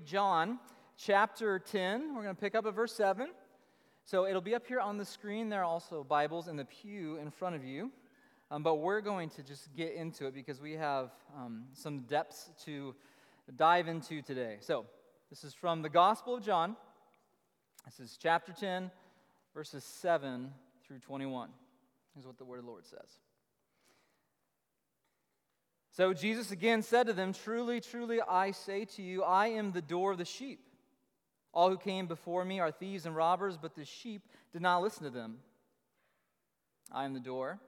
read John chapter 10. We're going to pick up at verse 7. So it'll be up here on the screen. There are also Bibles in the pew in front of you. Um, but we're going to just get into it because we have um, some depths to dive into today. So this is from the Gospel of John. This is chapter 10, verses 7 through 21. Is what the word of the Lord says. So Jesus again said to them, Truly, truly, I say to you, I am the door of the sheep. All who came before me are thieves and robbers, but the sheep did not listen to them. I am the door.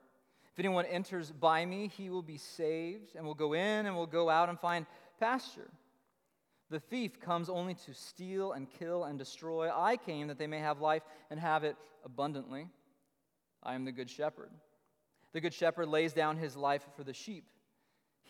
If anyone enters by me, he will be saved, and will go in and will go out and find pasture. The thief comes only to steal and kill and destroy. I came that they may have life and have it abundantly. I am the good shepherd. The good shepherd lays down his life for the sheep.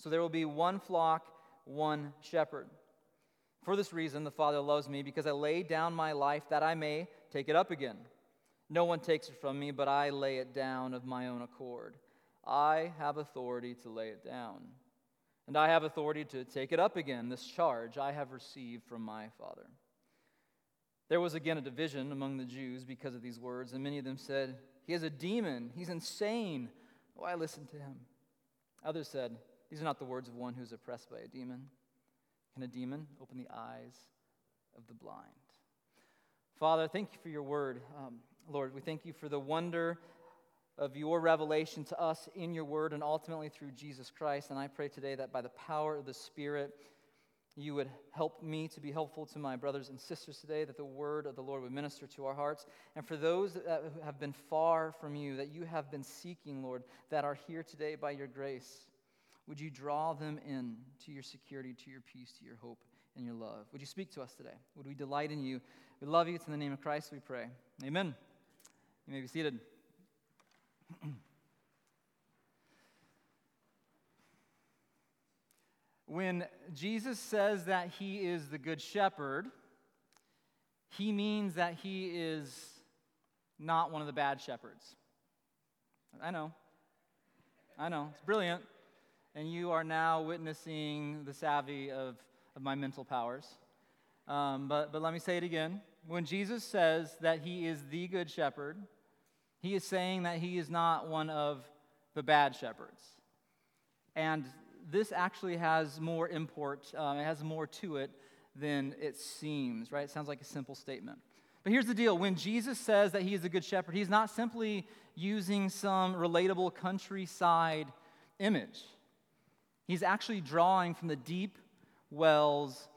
So there will be one flock, one shepherd. For this reason, the Father loves me, because I lay down my life that I may take it up again. No one takes it from me, but I lay it down of my own accord. I have authority to lay it down. And I have authority to take it up again, this charge I have received from my Father. There was again a division among the Jews because of these words, and many of them said, He is a demon, he's insane. Oh, Why listen to him? Others said, these are not the words of one who's oppressed by a demon. Can a demon open the eyes of the blind? Father, thank you for your word. Um, Lord, we thank you for the wonder of your revelation to us in your word and ultimately through Jesus Christ. And I pray today that by the power of the Spirit, you would help me to be helpful to my brothers and sisters today, that the word of the Lord would minister to our hearts. And for those that have been far from you, that you have been seeking, Lord, that are here today by your grace, would you draw them in to your security, to your peace, to your hope, and your love? Would you speak to us today? Would we delight in you? We love you. It's in the name of Christ we pray. Amen. You may be seated. when Jesus says that he is the good shepherd, he means that he is not one of the bad shepherds. I know. I know. It's brilliant and you are now witnessing the savvy of, of my mental powers. Um, but, but let me say it again. When Jesus says that he is the good shepherd, he is saying that he is not one of the bad shepherds. And this actually has more import, um, it has more to it than it seems, right? It sounds like a simple statement. But here's the deal when Jesus says that he is a good shepherd, he's not simply using some relatable countryside image. He's actually drawing from the deep wells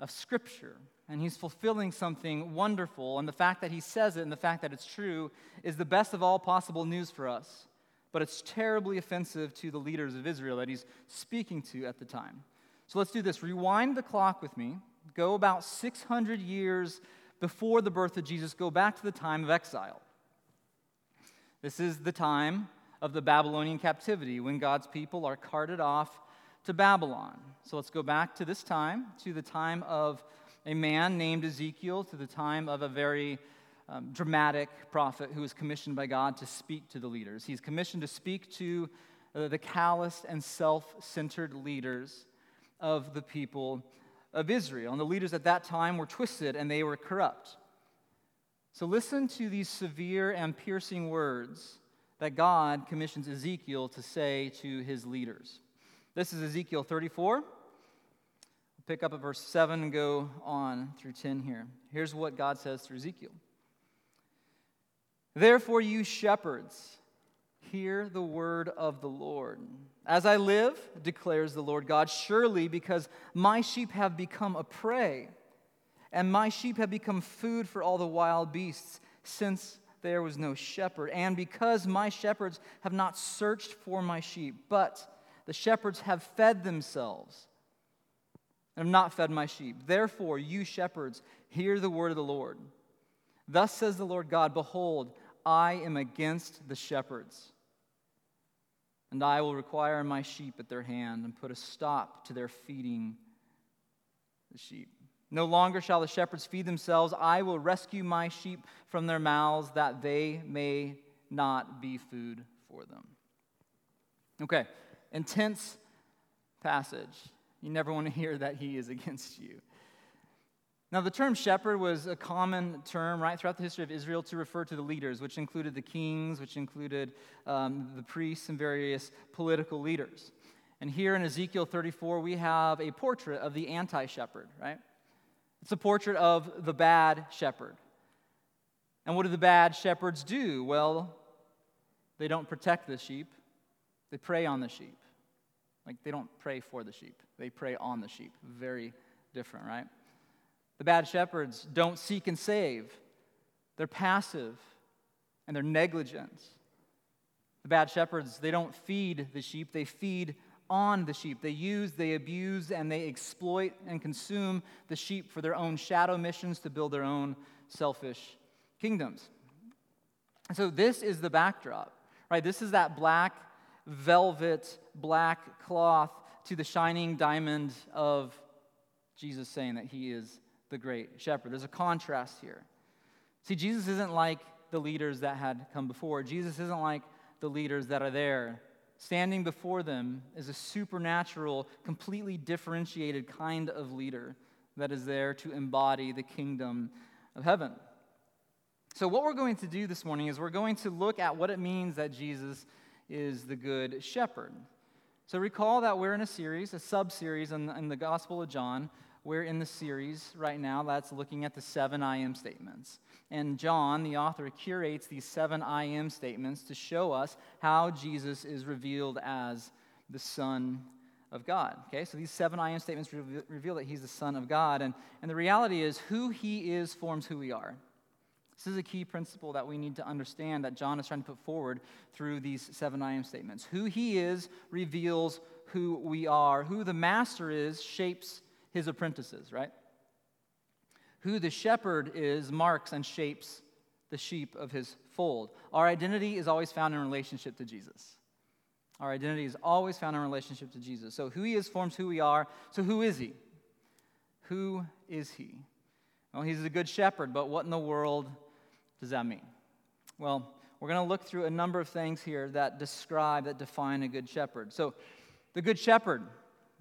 of Scripture. And he's fulfilling something wonderful. And the fact that he says it and the fact that it's true is the best of all possible news for us. But it's terribly offensive to the leaders of Israel that he's speaking to at the time. So let's do this. Rewind the clock with me. Go about 600 years before the birth of Jesus. Go back to the time of exile. This is the time of the Babylonian captivity when God's people are carted off to Babylon. So let's go back to this time, to the time of a man named Ezekiel, to the time of a very um, dramatic prophet who was commissioned by God to speak to the leaders. He's commissioned to speak to uh, the calloused and self centered leaders of the people of Israel. And the leaders at that time were twisted and they were corrupt. So listen to these severe and piercing words that God commissions Ezekiel to say to his leaders. This is Ezekiel 34. We'll pick up at verse 7 and go on through 10 here. Here's what God says through Ezekiel Therefore, you shepherds, hear the word of the Lord. As I live, declares the Lord God, surely because my sheep have become a prey, and my sheep have become food for all the wild beasts, since there was no shepherd, and because my shepherds have not searched for my sheep, but the shepherds have fed themselves and have not fed my sheep. Therefore, you shepherds, hear the word of the Lord. Thus says the Lord God Behold, I am against the shepherds, and I will require my sheep at their hand and put a stop to their feeding the sheep. No longer shall the shepherds feed themselves. I will rescue my sheep from their mouths that they may not be food for them. Okay, intense passage. You never want to hear that he is against you. Now, the term shepherd was a common term, right, throughout the history of Israel to refer to the leaders, which included the kings, which included um, the priests, and various political leaders. And here in Ezekiel 34, we have a portrait of the anti shepherd, right? It's a portrait of the bad shepherd. And what do the bad shepherds do? Well, they don't protect the sheep, they prey on the sheep. Like they don't pray for the sheep, they prey on the sheep. Very different, right? The bad shepherds don't seek and save, they're passive and they're negligent. The bad shepherds, they don't feed the sheep, they feed on the sheep. They use, they abuse, and they exploit and consume the sheep for their own shadow missions to build their own selfish kingdoms. And so, this is the backdrop, right? This is that black velvet, black cloth to the shining diamond of Jesus saying that he is the great shepherd. There's a contrast here. See, Jesus isn't like the leaders that had come before, Jesus isn't like the leaders that are there Standing before them is a supernatural, completely differentiated kind of leader that is there to embody the kingdom of heaven. So, what we're going to do this morning is we're going to look at what it means that Jesus is the good shepherd. So, recall that we're in a series, a sub series in, in the Gospel of John, we're in the series right now that's looking at the seven I am statements. And John, the author, curates these seven I am statements to show us how Jesus is revealed as the Son of God. Okay, so these seven I am statements reveal that he's the Son of God. And, and the reality is, who he is forms who we are. This is a key principle that we need to understand that John is trying to put forward through these seven I am statements. Who he is reveals who we are. Who the master is shapes his apprentices, right? Who the shepherd is marks and shapes the sheep of his fold. Our identity is always found in relationship to Jesus. Our identity is always found in relationship to Jesus. So who he is forms who we are. So who is he? Who is he? Well, he's a good shepherd, but what in the world does that mean? Well, we're going to look through a number of things here that describe, that define a good shepherd. So, the good shepherd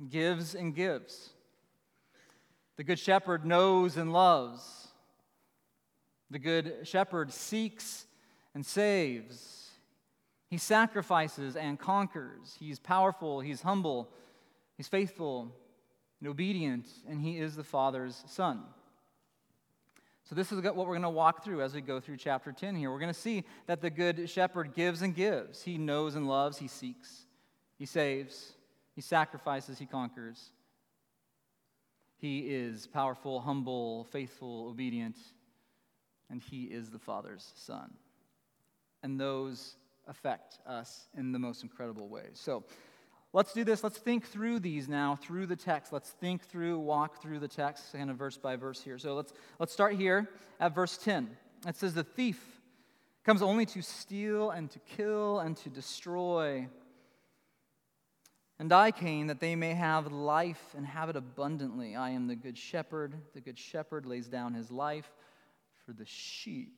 gives and gives. The Good Shepherd knows and loves. The Good Shepherd seeks and saves. He sacrifices and conquers. He's powerful, he's humble, he's faithful and obedient, and he is the Father's Son. So, this is what we're going to walk through as we go through chapter 10 here. We're going to see that the Good Shepherd gives and gives. He knows and loves, he seeks, he saves, he sacrifices, he conquers. He is powerful, humble, faithful, obedient, and He is the Father's Son. And those affect us in the most incredible ways. So let's do this. Let's think through these now through the text. Let's think through, walk through the text, kind of verse by verse here. So let's, let's start here at verse 10. It says, The thief comes only to steal and to kill and to destroy. And I came that they may have life and have it abundantly. I am the good shepherd. The good shepherd lays down his life for the sheep.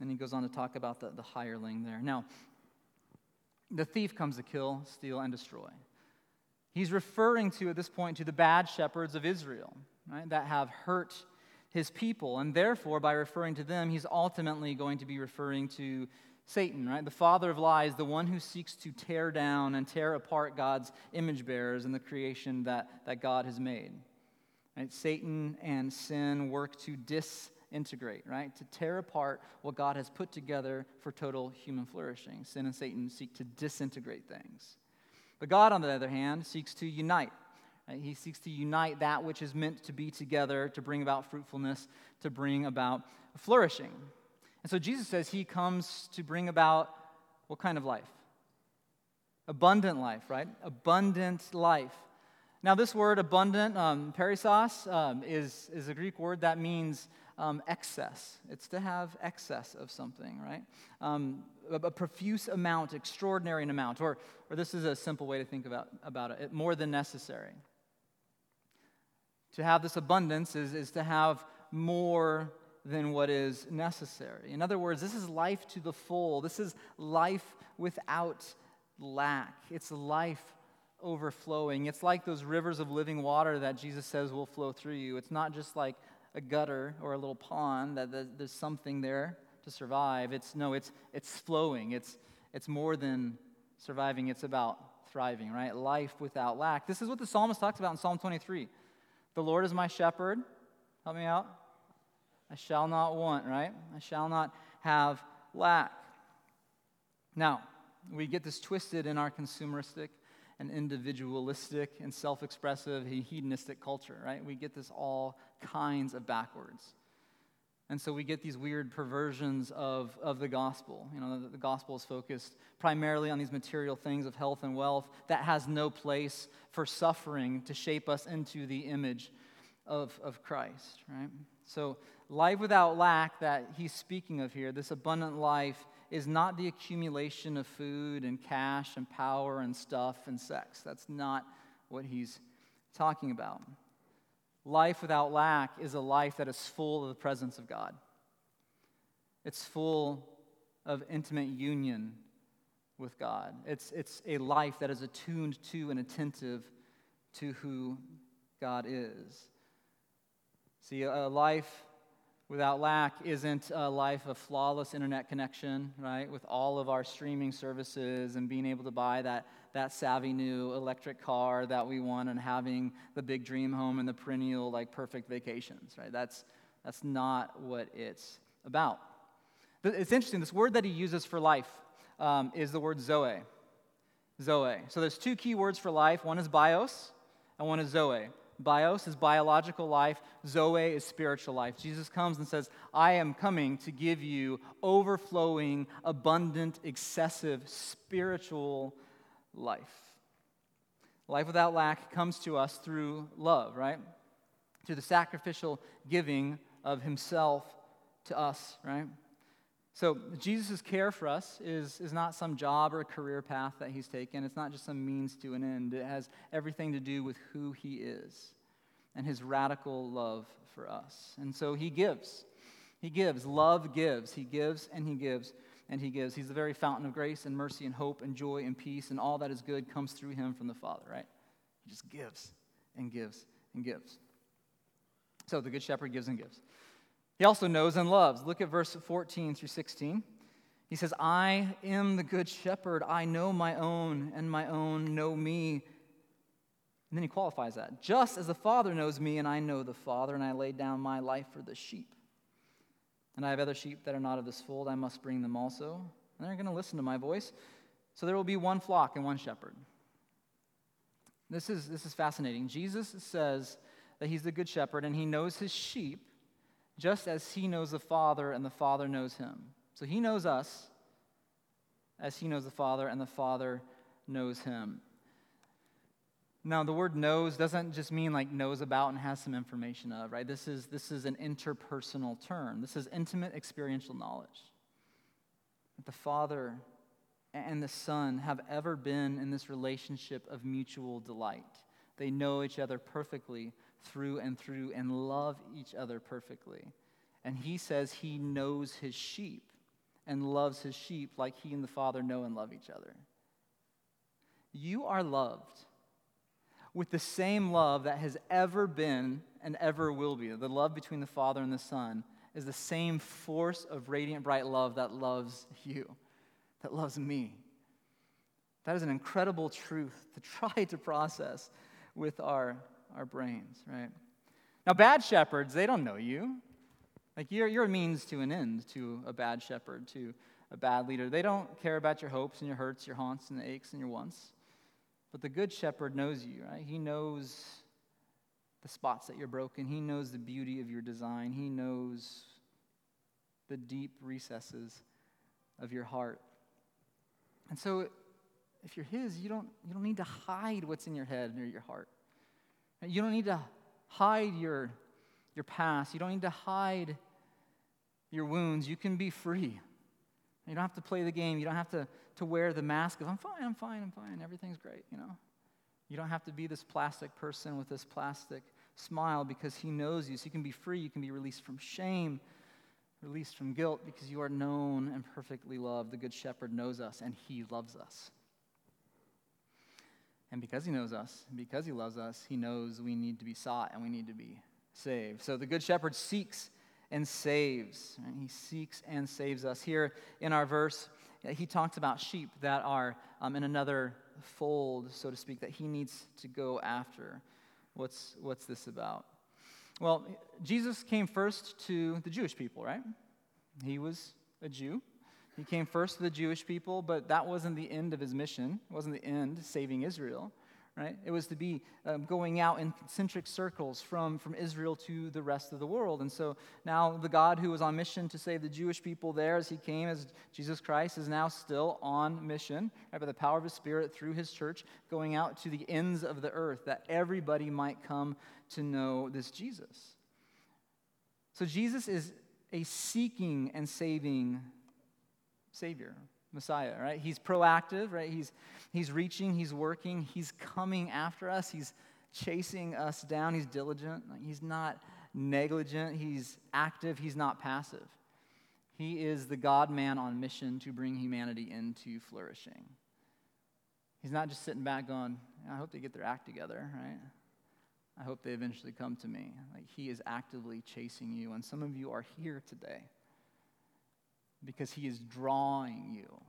And he goes on to talk about the, the hireling there. Now, the thief comes to kill, steal, and destroy. He's referring to, at this point, to the bad shepherds of Israel, right, that have hurt his people. And therefore, by referring to them, he's ultimately going to be referring to Satan, right? The father of lies, the one who seeks to tear down and tear apart God's image bearers and the creation that, that God has made. Right? Satan and sin work to disintegrate, right? To tear apart what God has put together for total human flourishing. Sin and Satan seek to disintegrate things. But God, on the other hand, seeks to unite. He seeks to unite that which is meant to be together to bring about fruitfulness, to bring about flourishing. And so Jesus says he comes to bring about what kind of life? Abundant life, right? Abundant life. Now, this word abundant, um, perissos, um, is, is a Greek word that means um, excess. It's to have excess of something, right? Um, a, a, profuse amount, extraordinary amount, or, or this is a simple way to think about, about it, more than necessary. To have this abundance is, is to have more than what is necessary. In other words, this is life to the full. This is life without lack. It's life overflowing. It's like those rivers of living water that Jesus says will flow through you. It's not just like a gutter or a little pond that there's something there to survive. It's no, it's it's flowing. It's it's more than surviving. It's about thriving, right? Life without lack. This is what the psalmist talks about in Psalm 23. The Lord is my shepherd. Help me out. I shall not want, right? I shall not have lack. Now, we get this twisted in our consumeristic and individualistic and self expressive hedonistic culture, right? We get this all kinds of backwards. And so we get these weird perversions of, of the gospel. You know, the, the, gospel is focused primarily on these material things of health and wealth that has no place for suffering to shape us into the image of, of Christ, right? So, life without lack that he's speaking of here, this abundant life, is not the accumulation of food and cash and power and stuff and sex. That's not what he's talking about. Life without lack is a life that is full of the presence of God. It's full of intimate union with God. It's, it's a life that is attuned to and attentive to who God is. See, a life without lack isn't a life of flawless internet connection, right? With all of our streaming services and being able to buy that, that savvy new electric car that we want and having the big dream home and the perennial, like, perfect vacations, right? That's, that's not what it's about. It's interesting, this word that he uses for life um, is the word zoe. Zoe. So there's two key words for life one is bios, and one is zoe. Bios is biological life, Zoe is spiritual life. Jesus comes and says, I am coming to give you overflowing, abundant, excessive spiritual life. Life without lack comes to us through love, right? Through the sacrificial giving of himself to us, right? So, Jesus' care for us is, is not some job or career path that he's taken. It's not just some means to an end. It has everything to do with who he is and his radical love for us. And so he gives. He gives. Love gives. He gives and he gives and he gives. He's the very fountain of grace and mercy and hope and joy and peace, and all that is good comes through him from the Father, right? He just gives and gives and gives. So the Good Shepherd gives and gives. He also knows and loves. Look at verse 14 through 16. He says, I am the good shepherd. I know my own, and my own know me. And then he qualifies that. Just as the Father knows me, and I know the Father, and I lay down my life for the sheep. And I have other sheep that are not of this fold. I must bring them also. And they're going to listen to my voice. So there will be one flock and one shepherd. This is, this is fascinating. Jesus says that he's the good shepherd, and he knows his sheep just as he knows the Father and the Father knows him. So he knows us as he knows the Father and the Father knows him. Now, the word knows doesn't just mean like knows about and has some information of, right? This is, this is an interpersonal term. This is intimate experiential knowledge. That the Father and the Son have ever been in this relationship of mutual delight. They know each other perfectly through and through and love each other perfectly. And he says he knows his sheep and loves his sheep like he and the Father know and love each other. You are loved with the same love that has ever been and ever will be. The love between the Father and the Son is the same force of radiant, bright love that loves you, that loves me. That is an incredible truth to try to process with our our brains, right? Now, bad shepherds, they don't know you. Like, you're, you're a means to an end to a bad shepherd, to a bad leader. They don't care about your hopes and your hurts, your haunts and the aches and your wants. But the good shepherd knows you, right? He knows the spots that you're broken. He knows the beauty of your design. He knows the deep recesses of your heart. And so, if you're His, you don't, you don't need to hide what's in your head or your heart. You don't need to hide your, your past. You don't need to hide your wounds. You can be free. You don't have to play the game. You don't have to, to wear the mask of, I'm fine, I'm fine, I'm fine, everything's great, you know? You don't have to be this plastic person with this plastic smile because He knows you. So you can be free. You can be released from shame, released from guilt because you are known and perfectly loved. The Good Shepherd knows us and He loves us. And because He knows us, because He loves us, He knows we need to be sought and we need to be saved. So the Good Shepherd seeks and saves. He seeks and saves us. Here in our verse, he talks about sheep that are um, in another fold, so to speak, that he needs to go after. What's, what's this about? Well, Jesus came first to the Jewish people, right? He was a Jew. He came first to the Jewish people, but that wasn't the end of his mission. It wasn't the end, saving Israel right? It was to be um, going out in concentric circles from, from Israel to the rest of the world. And so now the God who was on mission to save the Jewish people there as he came as Jesus Christ is now still on mission right, by the power of his Spirit through his church, going out to the ends of the earth that everybody might come to know this Jesus. So Jesus is a seeking and saving Savior. Messiah, right? He's proactive, right? He's, he's reaching, he's working, he's coming after us, he's chasing us down, he's diligent, he's not negligent, he's active, he's not passive. He is the God man on mission to bring humanity into flourishing. He's not just sitting back going, I hope they get their act together, right? I hope they eventually come to me. Like he is actively chasing you, and some of you are here today because he is drawing you,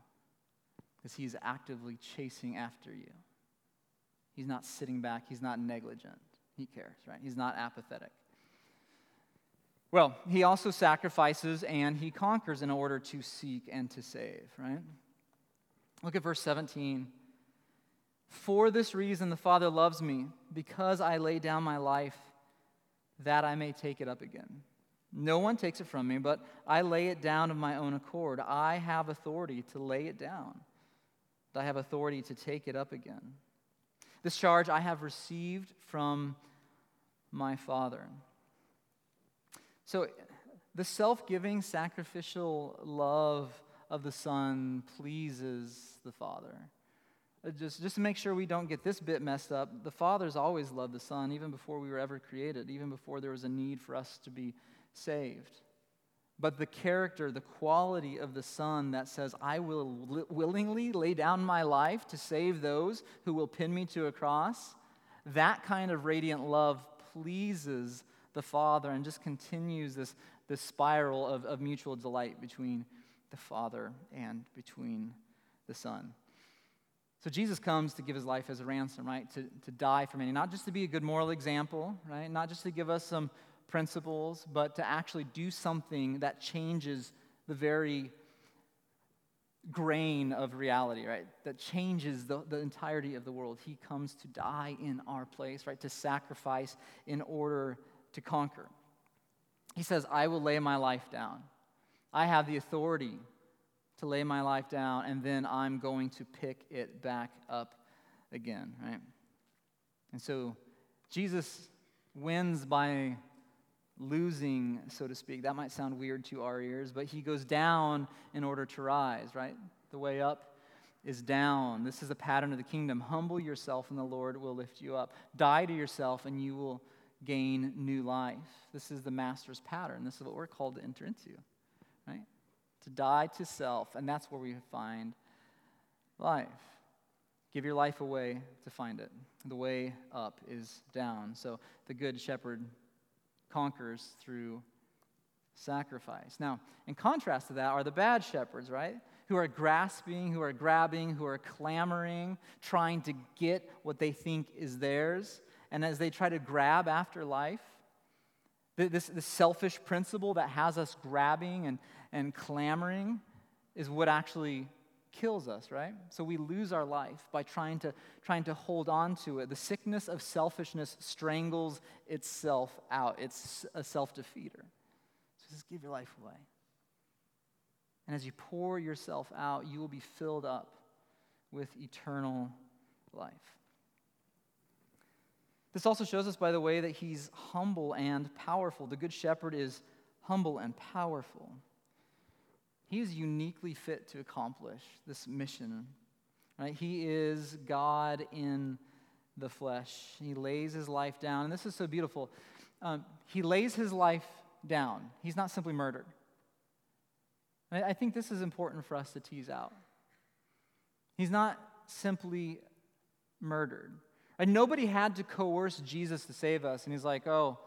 because he is actively chasing after you. He's not sitting back, he's not negligent. He cares, right? He's not apathetic. Well, he also sacrifices and he conquers in order to seek and to save, right? Look at verse 17. For this reason, the Father loves me, because I lay down my life that I may take it up again. No one takes it from me, but I lay it down of my own accord. I have authority to lay it down, I have authority to take it up again. This charge I have received from my Father. So, the self giving, sacrificial love of the Son pleases the Father. Uh, just, just to make sure we don't get this bit messed up, the Father's always loved the Son, even before we were ever created, even before there was a need for us to be saved. But the character, the quality of the Son that says, I will li- willingly lay down my life to save those who will pin me to a cross, that kind of radiant love pleases the Father and just continues this, this spiral of, of mutual delight between the Father and between the Son. So Jesus comes to give his life as a ransom, right? To, to die for many, not just to be a good moral example, right? Not just to give us some principles, but to actually do something that changes the very grain of reality, right? That changes the, the entirety of the world. He comes to die in our place, right? To sacrifice in order to conquer. He says, I will lay my life down. I have the authority to lay my life down, and then I'm going to pick it back up again, right? And so Jesus wins by losing, so to speak. That might sound weird to our ears, but he goes down in order to rise, right? The way up is down. This is a pattern of the kingdom. Humble yourself, and the Lord will lift you up. Die to yourself, and you will gain new life. This is the master's pattern. This is what we're called to enter into, right? To die to self, and that's where we find life. Give your life away to find it. The way up is down. So the good shepherd conquers through sacrifice. Now, in contrast to that are the bad shepherds, right? Who are grasping, who are grabbing, who are clamoring, trying to get what they think is theirs. And as they try to grab after life, this, this selfish principle that has us grabbing and, and clamoring is what actually kills us, right? So we lose our life by trying to, trying to hold on to it. The sickness of selfishness strangles itself out, it's a self defeater. So just give your life away. And as you pour yourself out, you will be filled up with eternal life. This also shows us, by the way, that he's humble and powerful. The Good Shepherd is humble and powerful. He is uniquely fit to accomplish this mission. Right? He is God in the flesh. He lays his life down. And this is so beautiful. Um, he lays his life down. He's not simply murdered. I think this is important for us to tease out. He's not simply murdered. And nobody had to coerce Jesus to save us. And he's like, oh,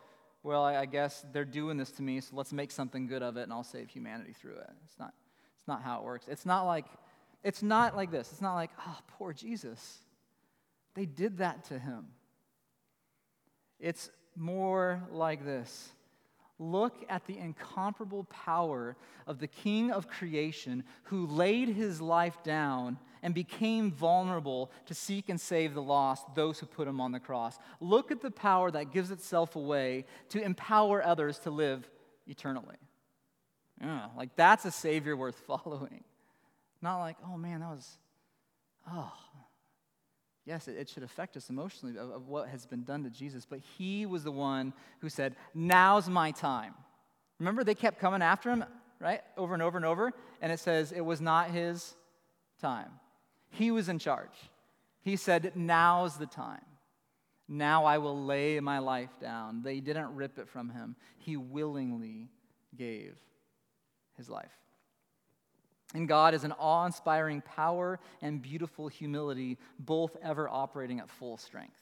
well, I, guess they're doing this to me, so let's make something good of it and I'll save humanity through it. It's not, it's not how it works. It's not like, it's not like this. It's not like, oh, poor Jesus. They did that to him. It's more like this. Look at the incomparable power of the King of creation who laid his life down and became vulnerable to seek and save the lost, those who put him on the cross. Look at the power that gives itself away to empower others to live eternally. Yeah, like that's a Savior worth following. Not like, oh man, that was, oh, yes, it, it should affect us emotionally of, of what has been done to Jesus, but he was the one who said, now's my time. Remember, they kept coming after him, right? Over and over and over. And it says it was not his time. He was in charge. He said, Now's the time. Now I will lay my life down. They didn't rip it from him, he willingly gave his life. And God is an awe inspiring power and beautiful humility, both ever operating at full strength.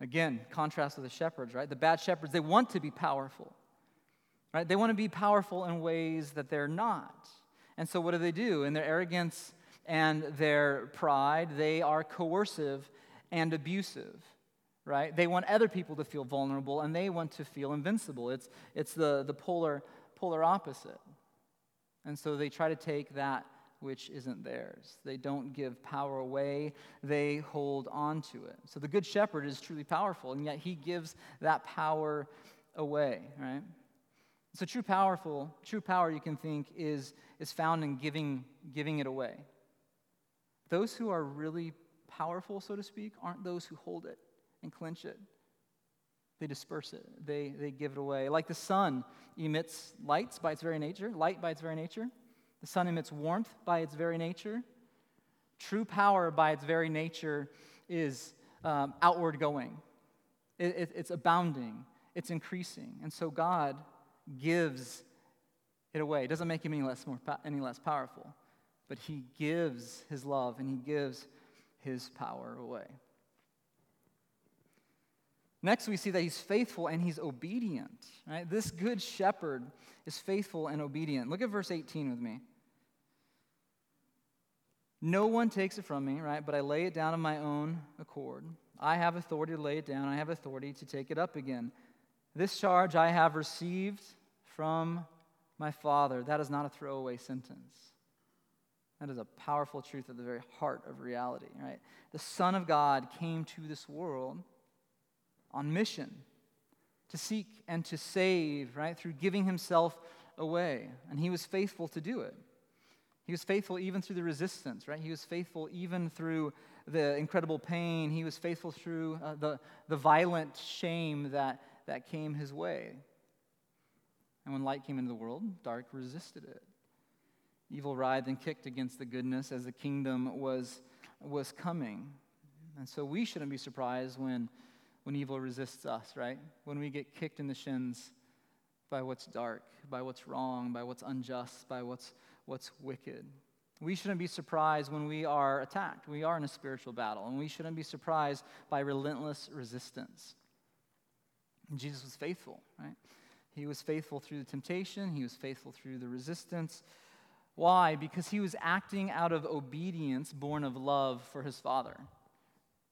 Again, contrast with the shepherds, right? The bad shepherds, they want to be powerful, right? They want to be powerful in ways that they're not. And so, what do they do? In their arrogance and their pride, they are coercive and abusive, right? They want other people to feel vulnerable and they want to feel invincible. It's, it's the, the polar, polar opposite. And so, they try to take that which isn't theirs. They don't give power away, they hold on to it. So, the Good Shepherd is truly powerful, and yet he gives that power away, right? So true powerful, true power you can think is, is found in giving, giving it away. Those who are really powerful, so to speak, aren't those who hold it and clench it. They disperse it, they, they give it away. Like the sun emits lights by its very nature, light by its very nature. The sun emits warmth by its very nature. True power by its very nature is um, outward going, it, it, it's abounding, it's increasing. And so God gives it away. It doesn't make him any less, more, any less powerful, but he gives his love and he gives his power away. Next, we see that he's faithful and he's obedient. Right? This good shepherd is faithful and obedient. Look at verse 18 with me. No one takes it from me, right? But I lay it down of my own accord. I have authority to lay it down, I have authority to take it up again. This charge I have received from my Father. That is not a throwaway sentence. That is a powerful truth at the very heart of reality, right? The Son of God came to this world on mission to seek and to save, right? Through giving himself away. And he was faithful to do it. He was faithful even through the resistance, right? He was faithful even through the incredible pain. He was faithful through uh, the, the violent shame that, that came his way. And when light came into the world, dark resisted it. Evil writhed and kicked against the goodness as the kingdom was, was coming. And so we shouldn't be surprised when, when evil resists us, right? When we get kicked in the shins by what's dark, by what's wrong, by what's unjust, by what's, what's wicked. We shouldn't be surprised when we are attacked. We are in a spiritual battle, and we shouldn't be surprised by relentless resistance. And Jesus was faithful, right? He was faithful through the temptation, he was faithful through the resistance. Why? Because he was acting out of obedience born of love for his father.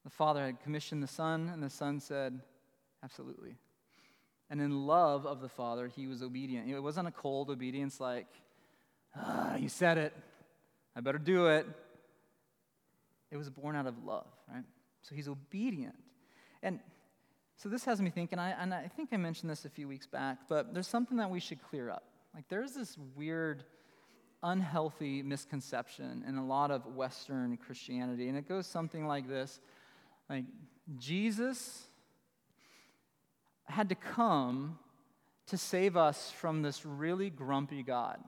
The father had commissioned the son, and the son said, Absolutely. And in love of the father, he was obedient. It wasn't a cold obedience like, ah, You said it, I better do it. It was born out of love, right? So he's obedient. And so this has me thinking, I, and I think I mentioned this a few weeks back, but there's something that we should clear up. Like, there's this weird, unhealthy misconception in a lot of Western Christianity, and it goes something like this like, Jesus had to come to save us from this really grumpy God.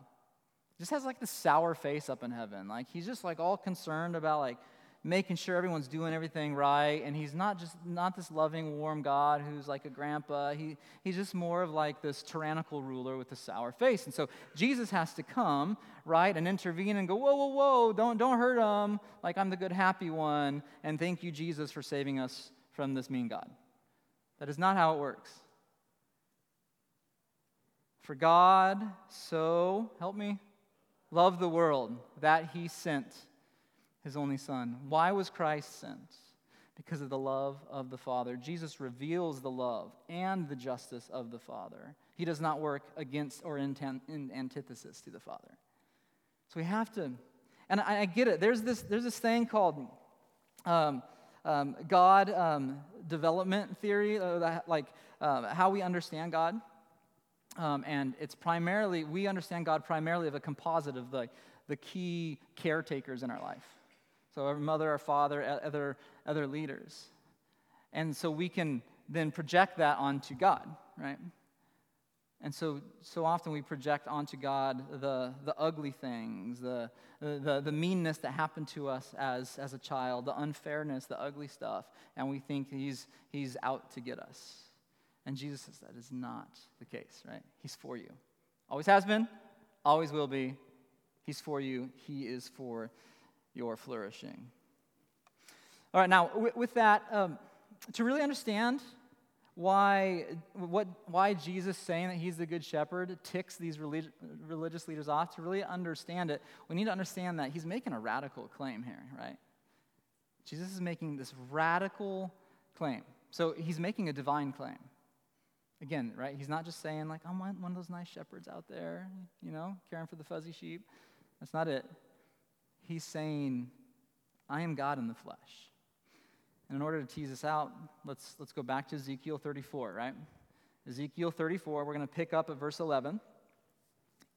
Just has like this sour face up in heaven. Like he's just like all concerned about like making sure everyone's doing everything right and he's not just not this loving warm god who's like a grandpa. He, he's just more of like this tyrannical ruler with a sour face. And so jesus has to come right and intervene and go whoa whoa whoa don't don't hurt him like i'm the good happy one and thank you jesus for saving us from this mean god. That is not how it works. For god so help me loved the world that he sent his only son. Why was Christ sent? Because of the love of the Father. Jesus reveals the love and the justice of the Father. He does not work against or in, in antithesis to the Father. So we have to, and I, I get it. There's this, there's this thing called um, um, God um, development theory, uh, that, like uh, how we understand God. Um, and it's primarily, we understand God primarily of a composite of the, the key caretakers in our life. So our mother, our father, other, other leaders. And so we can then project that onto God, right? And so, so often we project onto God the, the ugly things, the, the, the meanness that happened to us as, as a child, the unfairness, the ugly stuff, and we think he's, he's out to get us. And Jesus says that is not the case, right? He's for you. Always has been, always will be. He's for you, He is for your flourishing. All right, now with that, um, to really understand why, what, why Jesus saying that he's the good shepherd ticks these relig- religious leaders off, to really understand it, we need to understand that he's making a radical claim here, right? Jesus is making this radical claim. So he's making a divine claim. Again, right? He's not just saying, like, I'm one of those nice shepherds out there, you know, caring for the fuzzy sheep. That's not it he's saying, I am God in the flesh. And in order to tease this out, let's, let's go back to Ezekiel 34, right? Ezekiel 34, we're going to pick up at verse 11.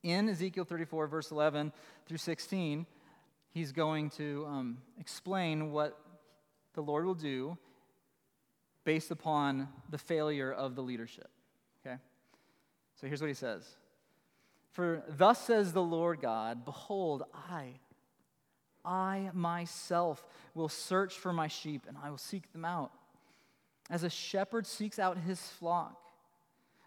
In Ezekiel 34, verse 11 through 16, he's going to um, explain what the Lord will do based upon the failure of the leadership. Okay? So here's what he says For thus says the Lord God, Behold, I I myself will search for my sheep and I will seek them out. As a shepherd seeks out his flock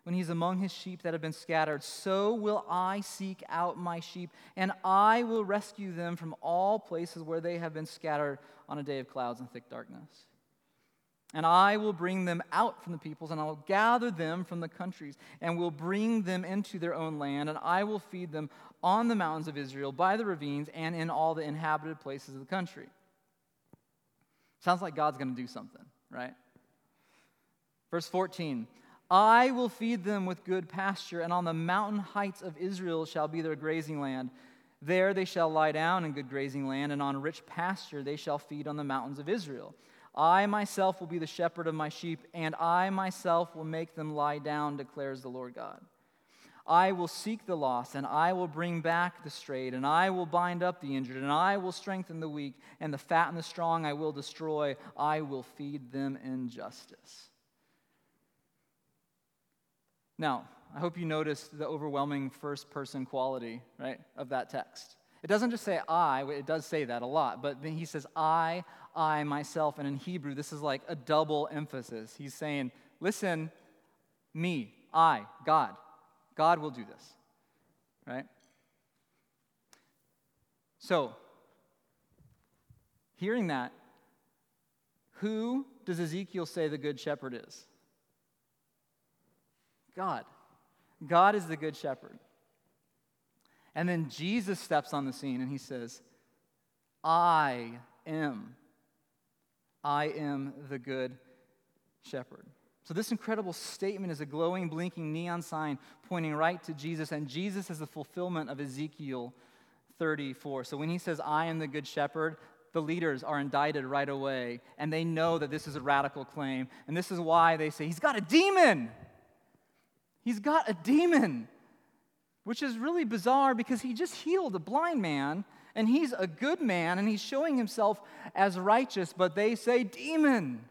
when he's among his sheep that have been scattered, so will I seek out my sheep, and I will rescue them from all places where they have been scattered on a day of clouds and thick darkness. And I will bring them out from the peoples, and I will gather them from the countries, and will bring them into their own land, and I will feed them on the mountains of Israel, by the ravines, and in all the inhabited places of the country. Sounds like God's going to do something, right? Verse 14 I will feed them with good pasture, and on the mountain heights of Israel shall be their grazing land. There they shall lie down in good grazing land, and on rich pasture they shall feed on the mountains of Israel. I myself will be the shepherd of my sheep, and I myself will make them lie down, declares the Lord God. I will seek the lost, and I will bring back the strayed, and I will bind up the injured, and I will strengthen the weak, and the fat and the strong I will destroy. I will feed them in justice. Now, I hope you noticed the overwhelming first person quality, right, of that text. It doesn't just say I, it does say that a lot, but then he says I, I, myself. And in Hebrew, this is like a double emphasis. He's saying, listen, me, I, God. God will do this, right? So, hearing that, who does Ezekiel say the good shepherd is? God. God is the good shepherd. And then Jesus steps on the scene and he says, I am. I am the good shepherd. So, this incredible statement is a glowing, blinking neon sign pointing right to Jesus, and Jesus is the fulfillment of Ezekiel 34. So, when he says, I am the good shepherd, the leaders are indicted right away, and they know that this is a radical claim. And this is why they say, He's got a demon! He's got a demon! which is really bizarre because he just healed a blind man and he's a good man and he's showing himself as righteous, but they say demon.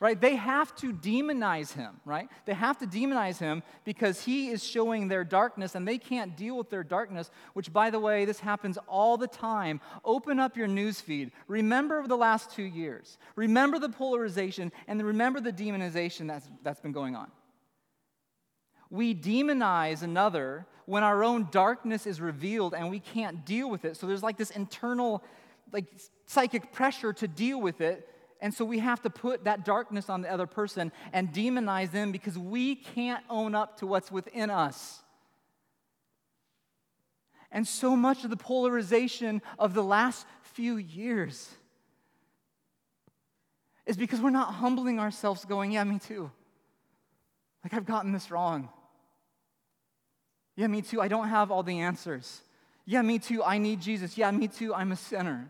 Right? They have to demonize him, right? They have to demonize him because he is showing their darkness and they can't deal with their darkness, which, by the way, this happens all the time. Open up your news feed. Remember the last two years. Remember the polarization and remember the demonization that's, that's been going on. We demonize another when our own darkness is revealed and we can't deal with it. So there's like this internal like psychic pressure to deal with it and so we have to put that darkness on the other person and demonize them because we can't own up to what's within us. And so much of the polarization of the last few years is because we're not humbling ourselves, going, Yeah, me too. Like, I've gotten this wrong. Yeah, me too. I don't have all the answers. Yeah, me too. I need Jesus. Yeah, me too. I'm a sinner.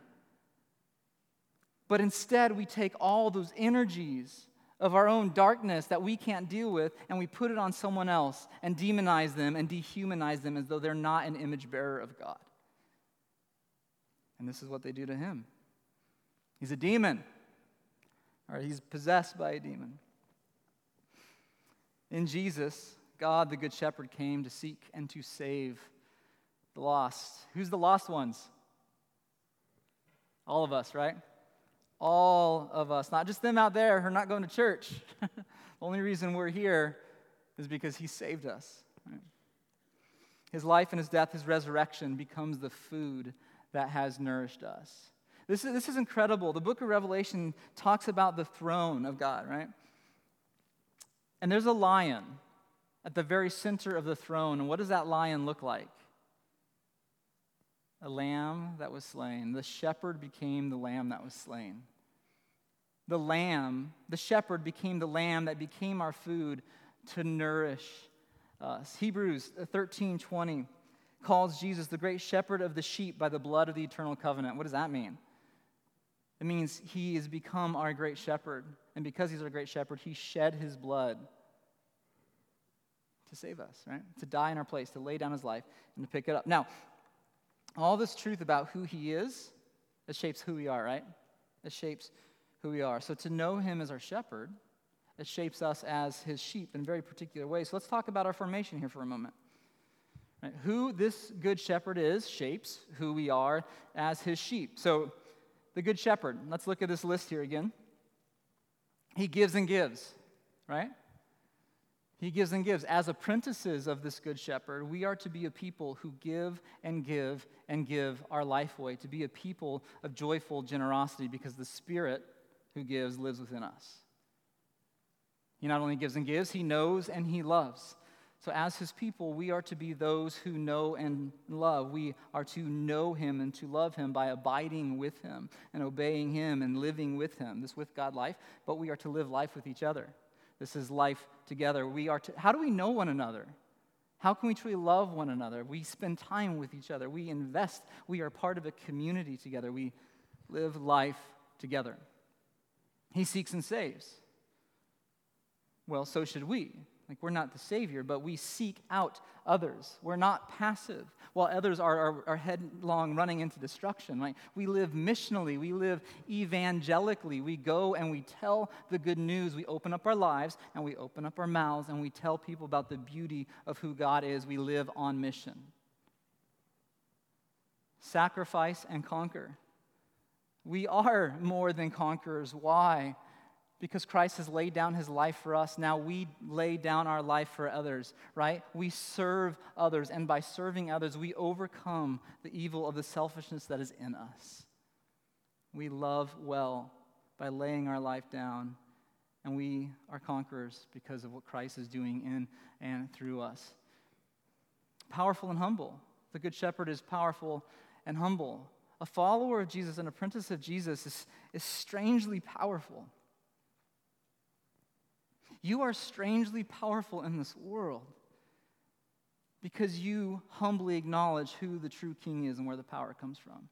But instead, we take all those energies of our own darkness that we can't deal with and we put it on someone else and demonize them and dehumanize them as though they're not an image bearer of God. And this is what they do to him. He's a demon, or he's possessed by a demon. In Jesus, God, the Good Shepherd, came to seek and to save the lost. Who's the lost ones? All of us, right? All of us, not just them out there who are not going to church. the only reason we're here is because He saved us. Right? His life and His death, His resurrection becomes the food that has nourished us. This is, this is incredible. The book of Revelation talks about the throne of God, right? And there's a lion at the very center of the throne. And what does that lion look like? A lamb that was slain. The shepherd became the lamb that was slain the lamb, the shepherd became the lamb that became our food to nourish us. Hebrews 13 20 calls Jesus the great shepherd of the sheep by the blood of the eternal covenant. What does that mean? It means he has become our great shepherd. And because he's our great shepherd, he shed his blood to save us, right? To die in our place, to lay down his life, and to pick it up. Now, all this truth about who he is, it shapes who we are, right? It shapes who we are. So to know him as our shepherd, it shapes us as his sheep in very particular ways. So let's talk about our formation here for a moment. Right? Who this good shepherd is shapes who we are as his sheep. So the good shepherd, let's look at this list here again. He gives and gives, right? He gives and gives. As apprentices of this good shepherd, we are to be a people who give and give and give our life away, to be a people of joyful generosity because the Spirit who gives lives within us. He not only gives and gives, he knows and he loves. So, as his people, we are to be those who know and love. We are to know him and to love him by abiding with him and obeying him and living with him. This with God life, but we are to live life with each other. This is life together. We are to, how do we know one another? How can we truly love one another? We spend time with each other. We invest. We are part of a community together. We live life together. He seeks and saves. Well, so should we. Like, we're not the Savior, but we seek out others. We're not passive while others are, are, are, headlong running into destruction. Right? We live missionally, we live evangelically. We go and we tell the good news. We open up our lives and we open up our mouths and we tell people about the beauty of who God is. We live on mission. Sacrifice and conquer. We are more than conquerors. Why? Because Christ has laid down his life for us. Now we lay down our life for others, right? We serve others, and by serving others, we overcome the evil of the selfishness that is in us. We love well by laying our life down, and we are conquerors because of what Christ is doing in and through us. Powerful and humble. The Good Shepherd is powerful and humble. A follower of Jesus, an apprentice of Jesus, is, is strangely powerful. You are strangely powerful in this world because you humbly acknowledge who the true king is and where the power comes from.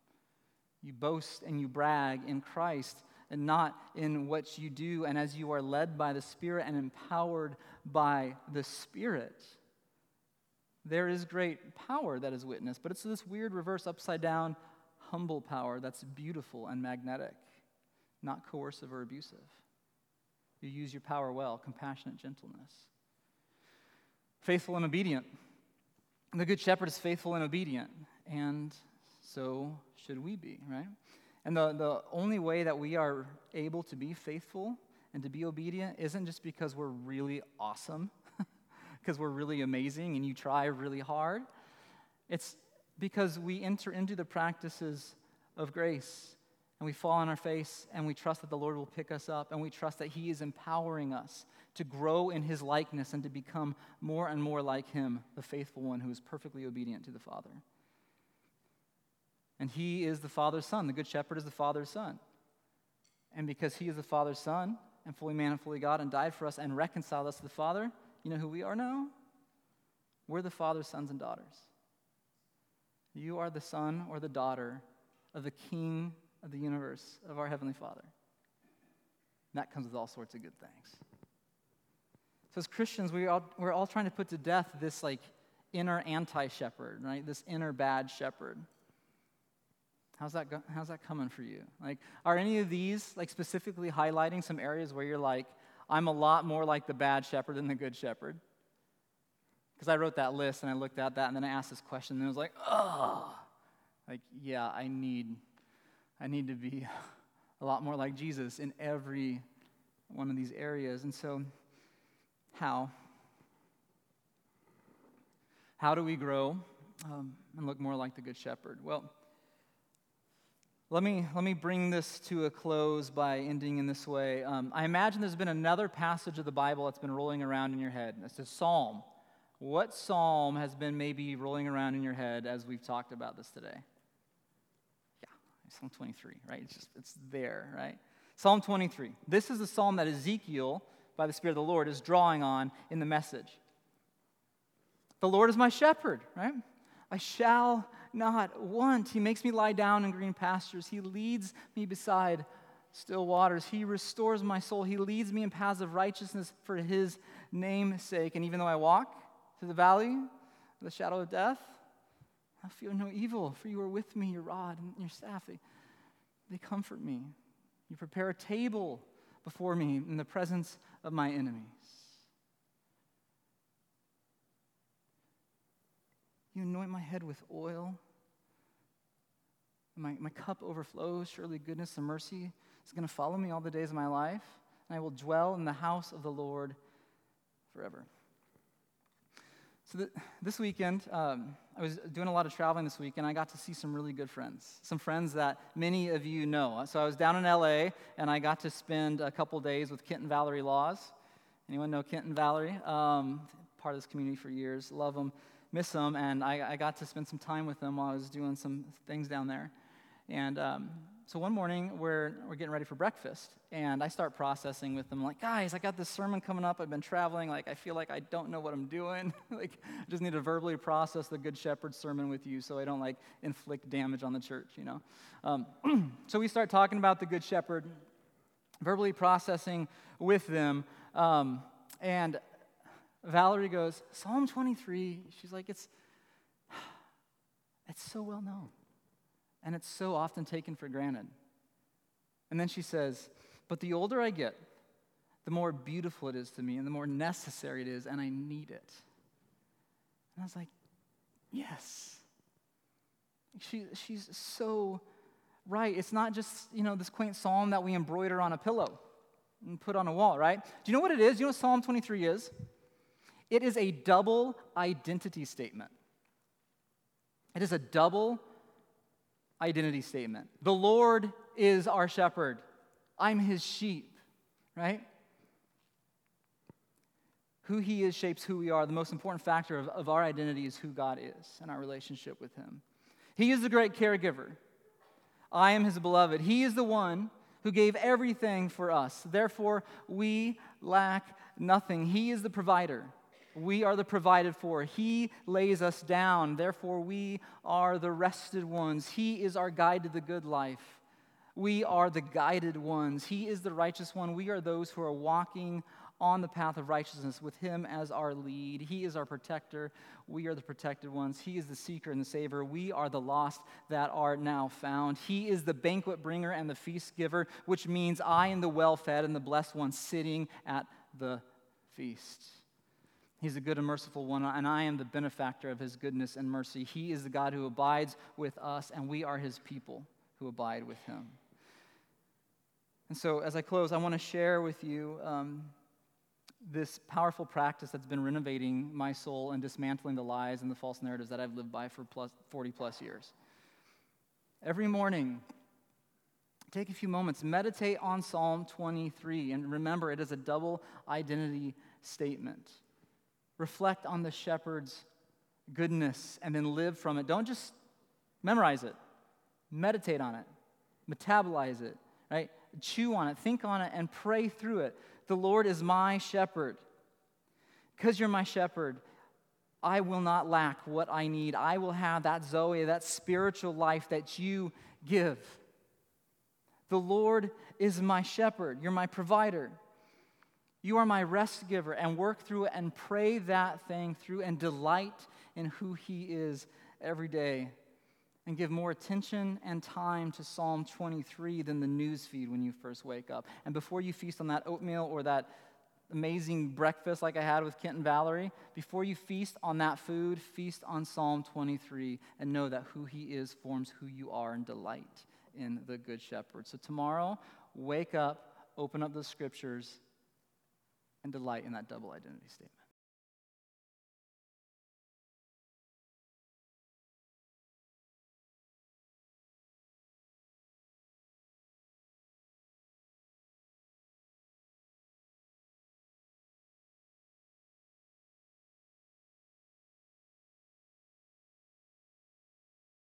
You boast and you brag in Christ and not in what you do, and as you are led by the Spirit and empowered by the Spirit. There is great power that is witnessed, but it's this weird reverse upside down humble power that's beautiful and magnetic, not coercive or abusive. You use your power well, compassionate gentleness. Faithful and obedient. The Good Shepherd is faithful and obedient, and so should we be, right? And the, the only way that we are able to be faithful and to be obedient isn't just because we're really awesome, because we're really amazing and you try really hard. It's because we enter into the practices of grace and we fall on our face and we trust that the Lord will pick us up and we trust that He is empowering us to grow in His likeness and to become more and more like Him, the faithful one who is perfectly obedient to the Father. And He is the Father's Son. The Good Shepherd is the Father's Son. And because He is the Father's Son and fully man and fully God and died for us and reconciled us to the Father, you know who we are now? We're the Father's sons and daughters. You are the son or the daughter of the King of the universe, of our Heavenly Father. And that comes with all sorts of good things. So, as Christians, we all, we're all trying to put to death this like inner anti shepherd, right? This inner bad shepherd. How's that, go- how's that coming for you? Like, are any of these like specifically highlighting some areas where you're like, I'm a lot more like the bad shepherd than the good shepherd? Because I wrote that list and I looked at that and then I asked this question and I was like, oh, like, yeah, I need, I need to be a lot more like Jesus in every one of these areas. And so, how? How do we grow um, and look more like the Good Shepherd? Well, let me, let me bring this to a close by ending in this way. Um, I imagine there's been another passage of the Bible that's been rolling around in your head. It's a psalm. What psalm has been maybe rolling around in your head as we've talked about this today? Yeah, Psalm 23, right? It's just, it's there, right? Psalm 23. This is the psalm that Ezekiel, by the Spirit of the Lord, is drawing on in the message. The Lord is my shepherd, right? I shall not want. He makes me lie down in green pastures. He leads me beside still waters. He restores my soul. He leads me in paths of righteousness for his name's sake. And even though I walk through the valley of the shadow of death, I feel no evil, for you are with me, your rod and your staff. They, they comfort me. You prepare a table before me in the presence of my enemies. You anoint my head with oil. My, my cup overflows. Surely goodness and mercy is going to follow me all the days of my life, and I will dwell in the house of the Lord forever. So, the, this weekend, um, I was doing a lot of traveling this week, and I got to see some really good friends. Some friends that many of you know. So, I was down in LA, and I got to spend a couple days with Kent and Valerie Laws. Anyone know Kent and Valerie? Um, part of this community for years. Love them, miss them, and I, I, got to spend some time with them while I was doing some things down there. And um, so one morning, we're, we're getting ready for breakfast, and I start processing with them, like, guys, I got this sermon coming up. I've been traveling. Like, I feel like I don't know what I'm doing. like, I just need to verbally process the Good Shepherd sermon with you so I don't, like, inflict damage on the church, you know? Um, so we start talking about the Good Shepherd, verbally processing with them. Um, and Valerie goes, Psalm 23. She's like, it's, it's so well known and it's so often taken for granted. And then she says, But the older I get, the more beautiful it is to me, and the more necessary it is, and I need it. And I was like, Yes. She, she's so right. It's not just, you know, this quaint psalm that we embroider on a pillow and put on a wall, right? Do you know what it is? You know what Psalm 23 is? It is a double identity statement. It is a double identity statement. The Lord is our shepherd. I'm his sheep, right? Who he is shapes who we are. The most important factor of, of our identity is who God is and our relationship with him. He is the great caregiver. I am his beloved. He is the one who gave everything for us. Therefore, we lack nothing. He is the provider. We are the provided for. He lays us down. Therefore, we are the rested ones. He is our guide to the good life. We are the guided ones. He is the righteous one. We are those who are walking on the path of righteousness with Him as our lead. He is our protector. We are the protected ones. He is the seeker and the saver. We are the lost that are now found. He is the banquet bringer and the feast giver, which means I am the well fed and the blessed one sitting at the feast. He's a good and merciful one, and I am the benefactor of his goodness and mercy. He is the God who abides with us, and we are his people who abide with him. And so, as I close, I want to share with you um, this powerful practice that's been renovating my soul and dismantling the lies and the false narratives that I've lived by for plus, 40 plus years. Every morning, take a few moments, meditate on Psalm 23, and remember it is a double identity statement reflect on the shepherd's goodness, and then live from it. Don't just memorize it, meditate on it, metabolize it, right? Chew on it, think on it, and pray through it. The Lord is my shepherd. Because you're my shepherd, I will not lack what I need. I will have that Zoe, that spiritual life that you give. The Lord is my shepherd. You're my provider. You are my rest giver, and work through and pray that thing through and delight in who He is every day. And give more attention and time to Psalm 23 than the news feed when you first wake up. And before you feast on that oatmeal or that amazing breakfast like I had with Kent and Valerie, before you feast on that food, feast on Psalm 23 and know that who He is forms who you are and delight in the Good Shepherd. So tomorrow, wake up, open up the scriptures, and delight in that double identity statement.